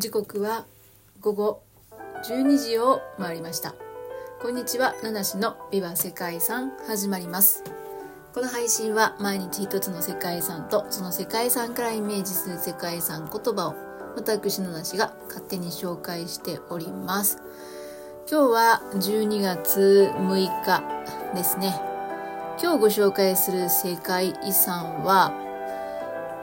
時刻は午後12時を回りました。こんにちは七種のビバ世界遺産始まります。この配信は毎日一つの世界遺産とその世界遺産からイメージする世界遺産言葉を私七種が勝手に紹介しております。今日は12月6日ですね。今日ご紹介する世界遺産は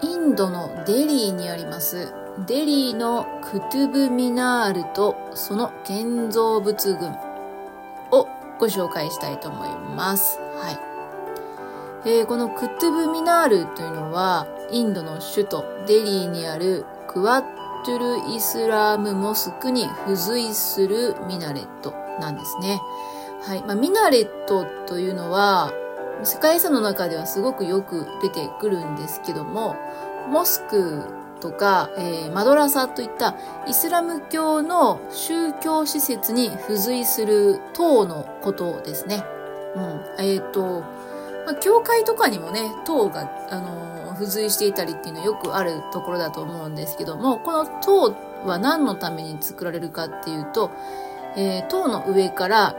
インドのデリーにあります。デリーのクトゥブミナールとその建造物群をご紹介したいと思います。はい。えー、このクトゥブミナールというのはインドの首都デリーにあるクワットゥルイスラームモスクに付随するミナレットなんですね。はい。まあ、ミナレットというのは世界遺産の中ではすごくよく出てくるんですけども、モスクとか、えー、マドラサといったイスラム教の宗教施設に付随する塔のことですね。うん。えっ、ー、と、まあ、教会とかにもね、塔が、あのー、付随していたりっていうのはよくあるところだと思うんですけども、この塔は何のために作られるかっていうと、えー、塔の上から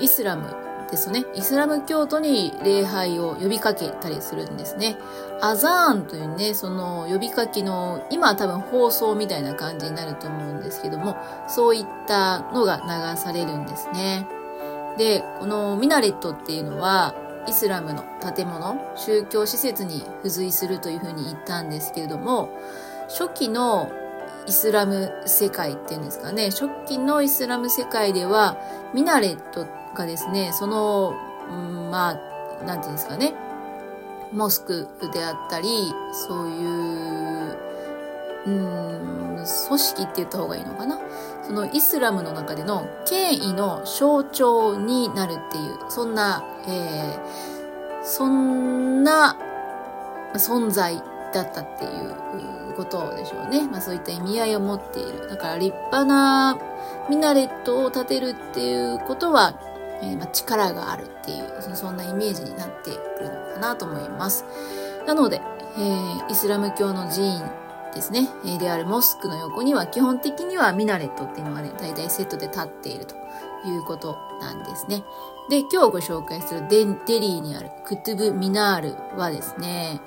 イスラムですね。イスラム教徒に礼拝を呼びかけたりするんですね。アザーンというね、その呼びかけの、今は多分放送みたいな感じになると思うんですけども、そういったのが流されるんですね。で、このミナレットっていうのは、イスラムの建物、宗教施設に付随するというふうに言ったんですけれども、初期のイスラム世界っていうんですかね、初期のイスラム世界では、ミナレットってがですね、その、うん、まあ、なんていうんですかね、モスクであったり、そういう、うん、組織って言った方がいいのかな。そのイスラムの中での権威の象徴になるっていう、そんな、えー、そんな存在だったっていうことでしょうね。まあそういった意味合いを持っている。だから立派なミナレットを建てるっていうことは、えー、ま、力があるっていう、そんなイメージになってくるのかなと思います。なので、えー、イスラム教の寺院ですね、え、であるモスクの横には基本的にはミナレットっていうのがね、大体セットで立っているということなんですね。で、今日ご紹介するデデリーにあるクトゥブ・ミナールはですね、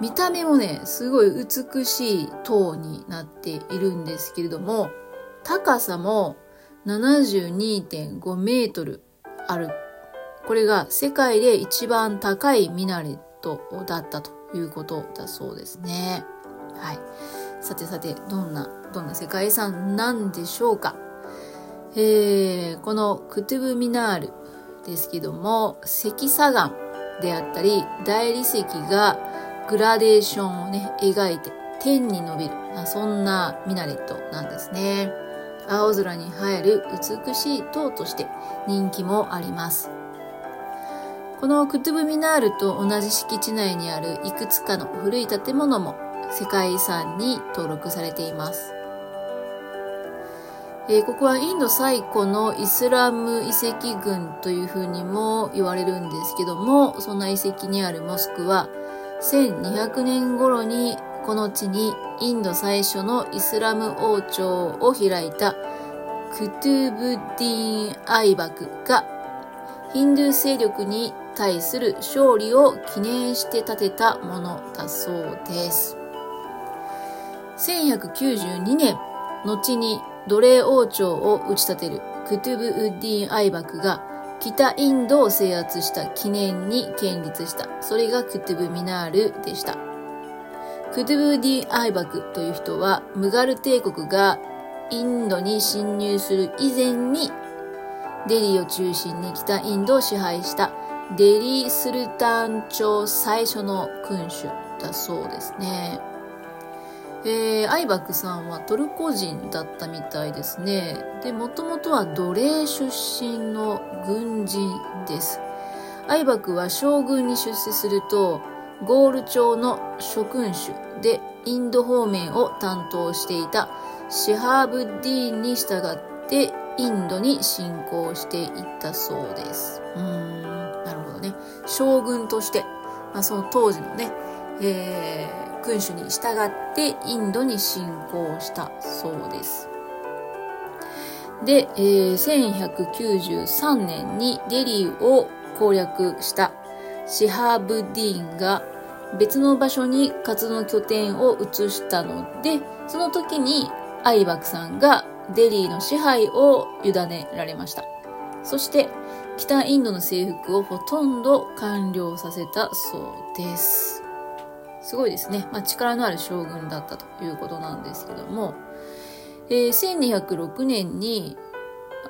見た目もね、すごい美しい塔になっているんですけれども、高さも72.5メートルある。これが世界で一番高いミナレットだったということだそうですね。はい。さてさて、どんな、どんな世界遺産なんでしょうか？えー、このクトゥブミナールですけども、積砂岩であったり、大理石がグラデーションをね、描いて天に伸びる、そんなミナレットなんですね。青空に映える美しい塔として人気もあります。このクトゥブミナールと同じ敷地内にあるいくつかの古い建物も世界遺産に登録されています。えー、ここはインド最古のイスラム遺跡群というふうにも言われるんですけども、そんな遺跡にあるモスクは1200年頃にこの地にインド最初のイスラム王朝を開いたクトゥブディーン・アイバクがヒンドゥー勢力に対する勝利を記念して建てたものだそうです。1192年、後に奴隷王朝を打ち立てるクトゥブ・ウッディン・アイバクが北インドを制圧した記念に建立した。それがクトゥブ・ミナールでした。クドゥブディ・アイバクという人は、ムガル帝国がインドに侵入する以前に、デリーを中心に北インドを支配したデリー・スルタン朝最初の君主だそうですね。えー、アイバクさんはトルコ人だったみたいですね。で、もともとは奴隷出身の軍人です。アイバクは将軍に出世すると、ゴール朝の諸君主でインド方面を担当していたシハーブディーンに従ってインドに侵攻していったそうです。うーん、なるほどね。将軍として、まあ、その当時のね、えー、君主に従ってインドに侵攻したそうです。で、えー、1193年にデリーを攻略したシハーブディーンが別の場所に活動拠点を移したので、その時にアイバクさんがデリーの支配を委ねられました。そして北インドの征服をほとんど完了させたそうです。すごいですね。まあ、力のある将軍だったということなんですけども、えー、1206年に、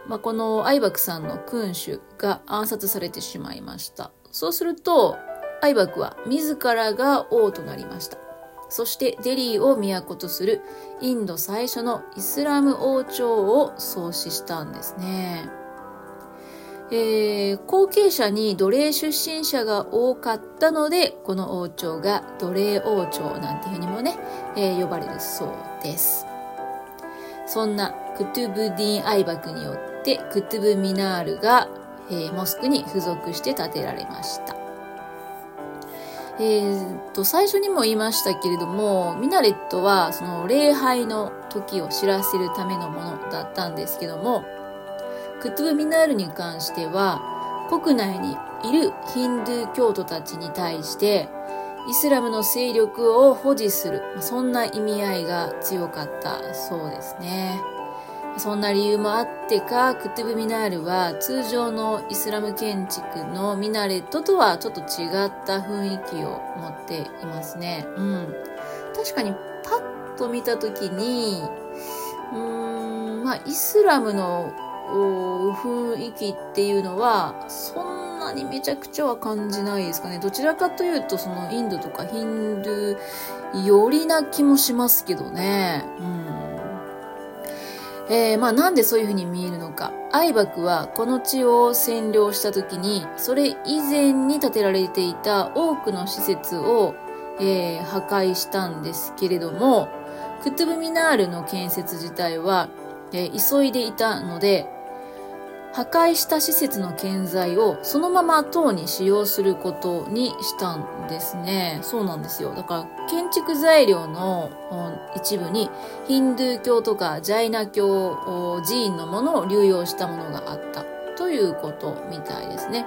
まあ、このアイバクさんの君主が暗殺されてしまいました。そうすると、アイバクは自らが王となりました。そしてデリーを都とするインド最初のイスラム王朝を創始したんですね。えー、後継者に奴隷出身者が多かったので、この王朝が奴隷王朝なんていうふうにもね、えー、呼ばれるそうです。そんなクトゥブディン・アイバクによってクトゥブ・ミナールが、えー、モスクに付属して建てられました。えー、と、最初にも言いましたけれども、ミナレットはその礼拝の時を知らせるためのものだったんですけども、クトゥブミナールに関しては、国内にいるヒンドゥー教徒たちに対して、イスラムの勢力を保持する、そんな意味合いが強かったそうですね。そんな理由もあってか、クトゥブミナールは通常のイスラム建築のミナレットとはちょっと違った雰囲気を持っていますね。うん。確かにパッと見たときに、うーん、まあ、イスラムの雰囲気っていうのは、そんなにめちゃくちゃは感じないですかね。どちらかというと、そのインドとかヒンドゥー寄りな気もしますけどね。うん。えー、まあなんでそういう風に見えるのか。アイバクはこの地を占領した時に、それ以前に建てられていた多くの施設を、えー、破壊したんですけれども、クトゥブミナールの建設自体は、えー、急いでいたので、破壊した施設の建材をそのまま塔に使用することにしたんですね。そうなんですよ。だから建築材料の一部にヒンドゥー教とかジャイナ教、寺院のものを流用したものがあったということみたいですね。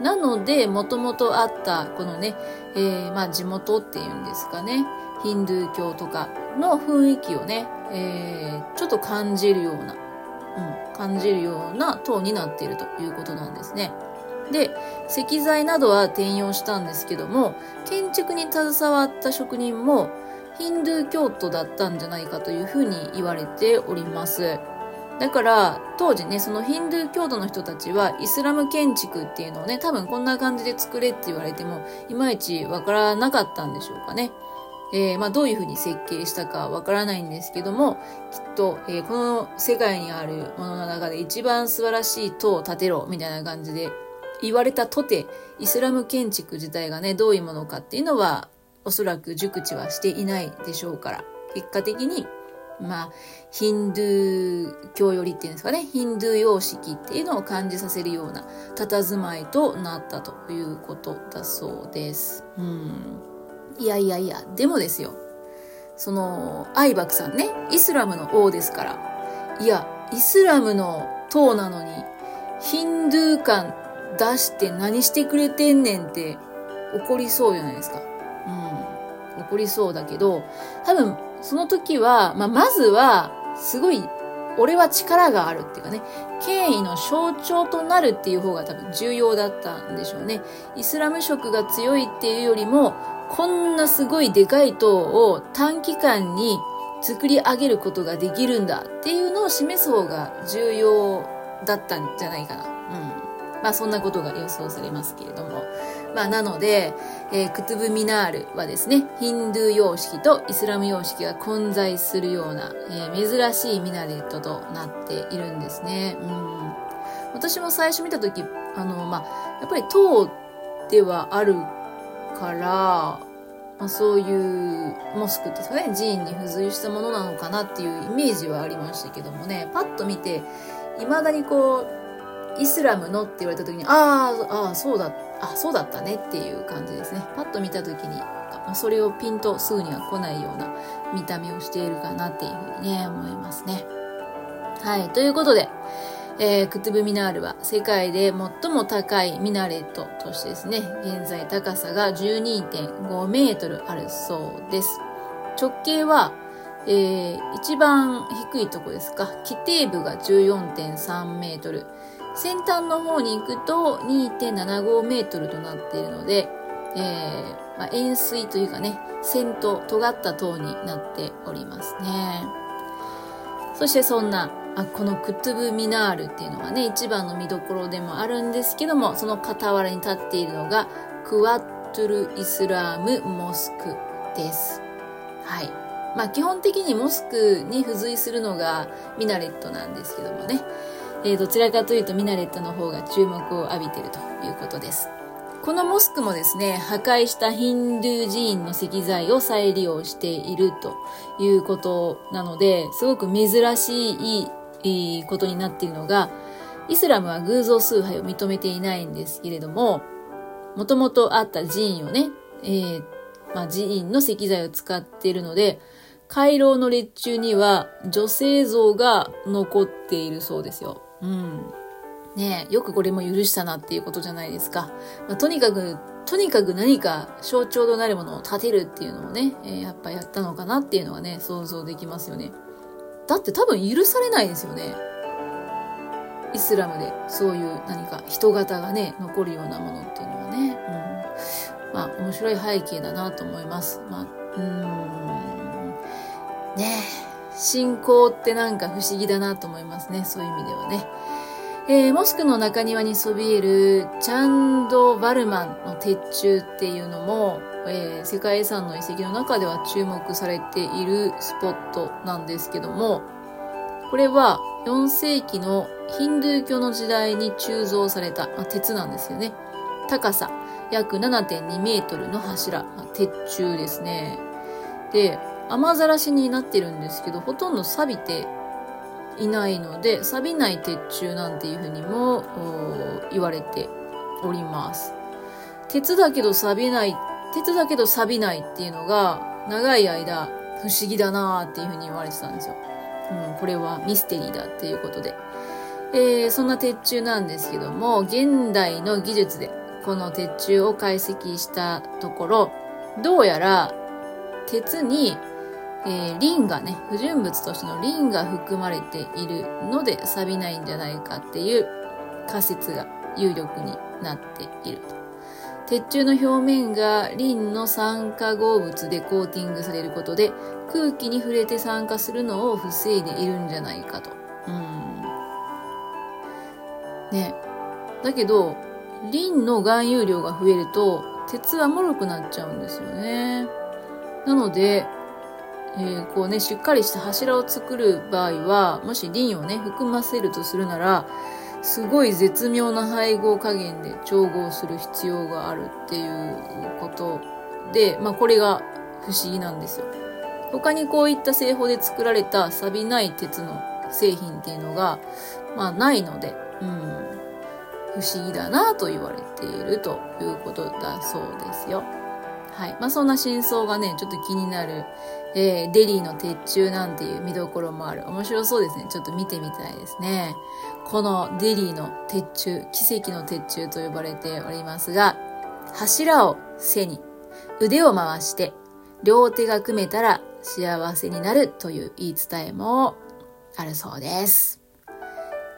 なので、もともとあったこのね、えー、まあ地元っていうんですかね、ヒンドゥー教とかの雰囲気をね、えー、ちょっと感じるような、感じるような塔になっているということなんですね。で、石材などは転用したんですけども、建築に携わった職人もヒンドゥー教徒だったんじゃないかというふうに言われております。だから、当時ね、そのヒンドゥー教徒の人たちは、イスラム建築っていうのをね、多分こんな感じで作れって言われても、いまいちわからなかったんでしょうかね。えー、まあ、どういうふうに設計したかわからないんですけども、きっと、えー、この世界にあるものの中で一番素晴らしい塔を建てろ、みたいな感じで言われたとて、イスラム建築自体がね、どういうものかっていうのは、おそらく熟知はしていないでしょうから、結果的に、まあ、ヒンドゥー教よりっていうんですかね、ヒンドゥー様式っていうのを感じさせるような佇まいとなったということだそうです。うんいやいやいや、でもですよ。その、アイバクさんね、イスラムの王ですから。いや、イスラムの党なのに、ヒンドゥー感出して何してくれてんねんって怒りそうじゃないですか。うん。怒りそうだけど、多分、その時は、まあ、まずは、すごい、俺は力があるっていうかね、権威の象徴となるっていう方が多分重要だったんでしょうね。イスラム色が強いっていうよりも、こんなすごいでかい塔を短期間に作り上げることができるんだっていうのを示す方が重要だったんじゃないかな。うん。まあそんなことが予想されますけれども。まあなので、えー、クトゥブミナールはですね、ヒンドゥー様式とイスラム様式が混在するような、えー、珍しいミナレットとなっているんですね。うん。私も最初見たとき、あの、まあ、やっぱり塔ではあるから、まあ、そういうモスクですね、寺院に付随したものなのかなっていうイメージはありましたけどもね、パッと見て、未だにこう、イスラムのって言われた時に、ああ、そうだ、あそうだったねっていう感じですね。パッと見た時に、それをピンとすぐには来ないような見た目をしているかなっていうふうにね、思いますね。はい。ということで、えー、クトゥブミナールは世界で最も高いミナレットとしてですね、現在高さが12.5メートルあるそうです。直径は、えー、一番低いとこですか、規定部が14.3メートル、先端の方に行くと2.75メートルとなっているので、えー、まあ、円錐というかね、線と尖った塔になっておりますね。そしてそんなあこのクトゥブミナールっていうのがね、一番の見どころでもあるんですけども、その傍らに立っているのが、クワットル・イスラーム・モスクです。はい。まあ基本的にモスクに付随するのがミナレットなんですけどもね、えー、どちらかというとミナレットの方が注目を浴びているということです。このモスクもですね、破壊したヒンドゥー寺院の石材を再利用しているということなので、すごく珍しいいいことになっているのが、イスラムは偶像崇拝を認めていないんですけれども、もともとあった寺院をね、えー、まあ、寺院の石材を使っているので、回廊の列中には女性像が残っているそうですよ。うん。ねよくこれも許したなっていうことじゃないですか。まあ、とにかく、とにかく何か象徴となるものを立てるっていうのをね、えー、やっぱやったのかなっていうのはね、想像できますよね。だって多分許されないですよね。イスラムでそういう何か人型がね、残るようなものっていうのはね、うん、まあ面白い背景だなと思います。まあ、うーん、ね信仰ってなんか不思議だなと思いますね。そういう意味ではね。えー、モスクの中庭にそびえるチャンド・バルマンの鉄柱っていうのも、えー、世界遺産の遺跡の中では注目されているスポットなんですけども、これは4世紀のヒンドゥー教の時代に鋳造された、まあ、鉄なんですよね。高さ約7.2メートルの柱、まあ、鉄柱ですね。で、雨ざらしになってるんですけど、ほとんど錆びていないので、錆びない鉄柱なんていうふうにも言われております。鉄だけど錆びないっ鉄だけど錆びないっていうのが、長い間不思議だなーっていうふうに言われてたんですよ。うん、これはミステリーだっていうことで。えー、そんな鉄柱なんですけども、現代の技術でこの鉄柱を解析したところ、どうやら鉄に、えー、リンがね、不純物としてのリンが含まれているので錆びないんじゃないかっていう仮説が有力になっていると。鉄柱の表面がリンの酸化合物でコーティングされることで空気に触れて酸化するのを防いでいるんじゃないかと。うん。ね。だけど、リンの含有量が増えると鉄は脆くなっちゃうんですよね。なので、えー、こうね、しっかりした柱を作る場合は、もしリンをね、含ませるとするなら、すごい絶妙な配合加減で調合する必要があるっていうことで、まあこれが不思議なんですよ。他にこういった製法で作られた錆びない鉄の製品っていうのが、まあないので、うん、不思議だなと言われているということだそうですよ。はい。まあそんな真相がね、ちょっと気になるえー、デリーの鉄柱なんていう見どころもある。面白そうですね。ちょっと見てみたいですね。このデリーの鉄柱、奇跡の鉄柱と呼ばれておりますが、柱を背に腕を回して両手が組めたら幸せになるという言い伝えもあるそうです。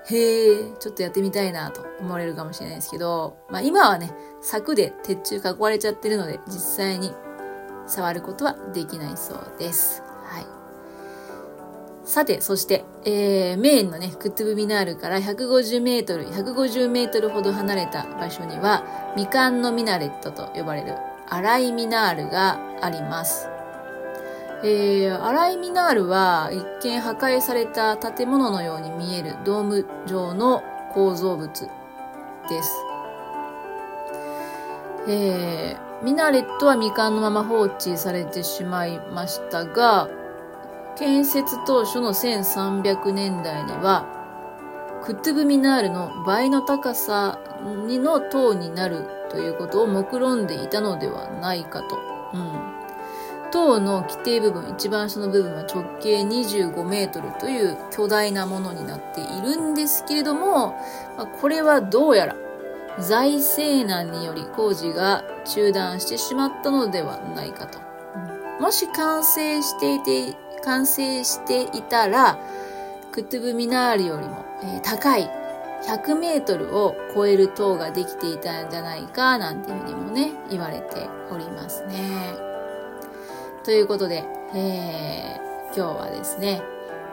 へえ、ちょっとやってみたいなと思われるかもしれないですけど、まあ今はね、柵で鉄柱囲われちゃってるので、実際に触ることはできないそうです。はい。さて、そして、えー、メインのね、クトゥブミナールから150メートル、150メートルほど離れた場所には、みかんのミナレットと呼ばれる荒いミナールがあります。えー、荒いミナールは一見破壊された建物のように見えるドーム状の構造物です。えー、ミナレットは未完のまま放置されてしまいましたが、建設当初の1300年代には、クットゥブミナールの倍の高さにの塔になるということを目論んでいたのではないかと。うん。塔の規定部分、一番下の部分は直径25メートルという巨大なものになっているんですけれども、これはどうやら財政難により工事が中断してしまったのではないかと。もし完成していて、完成していたら、クトゥブミナールよりも、高い100メートルを超える塔ができていたんじゃないか、なんていうふうにもね、言われておりますね。ということで、えー、今日はですね、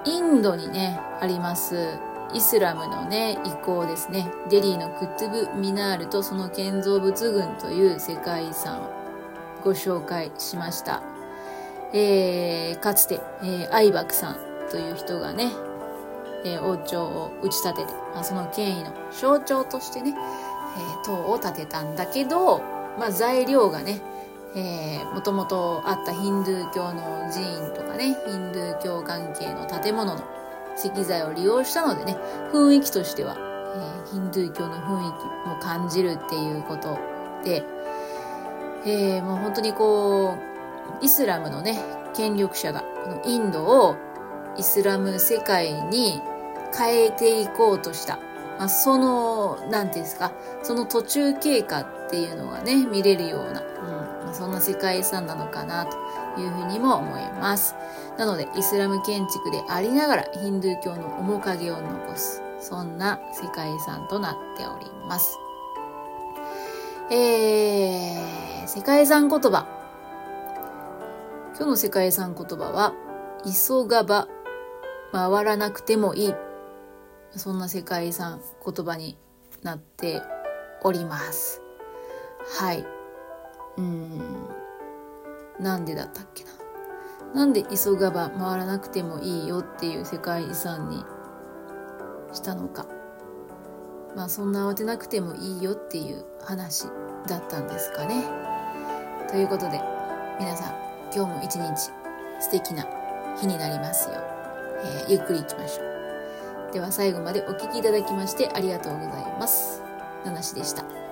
インドにね、あります、イスラムのね、遺構ですね。デリーのクットゥブ・ミナールとその建造物群という世界遺産をご紹介しました。えー、かつて、えー、アイバクさんという人がね、えー、王朝を打ち立てて、まあ、その権威の象徴としてね、えー、塔を建てたんだけど、まあ、材料がね、えー、もともとあったヒンドゥー教の寺院とかね、ヒンドゥー教関係の建物の石材を利用したのでね、雰囲気としては、えー、ヒンドゥー教の雰囲気も感じるっていうことで、えー、もう本当にこう、イスラムのね、権力者が、このインドをイスラム世界に変えていこうとした。まあ、その、なんていうんですか、その途中経過っていうのがね、見れるような、うん、そんな世界遺産なのかなというふうにも思います。なので、イスラム建築でありながらヒンドゥー教の面影を残す、そんな世界遺産となっております。えー、世界遺産言葉。今日の世界遺産言葉は、急がば回らなくてもいい。そんな世界遺産言葉になっております。はい。うん。なんでだったっけな。なんで急がば回らなくてもいいよっていう世界遺産にしたのか。まあそんな慌てなくてもいいよっていう話だったんですかね。ということで皆さん今日も一日素敵な日になりますよ。えー、ゆっくり行きましょう。では最後までお聴きいただきましてありがとうございます。ナナシでした。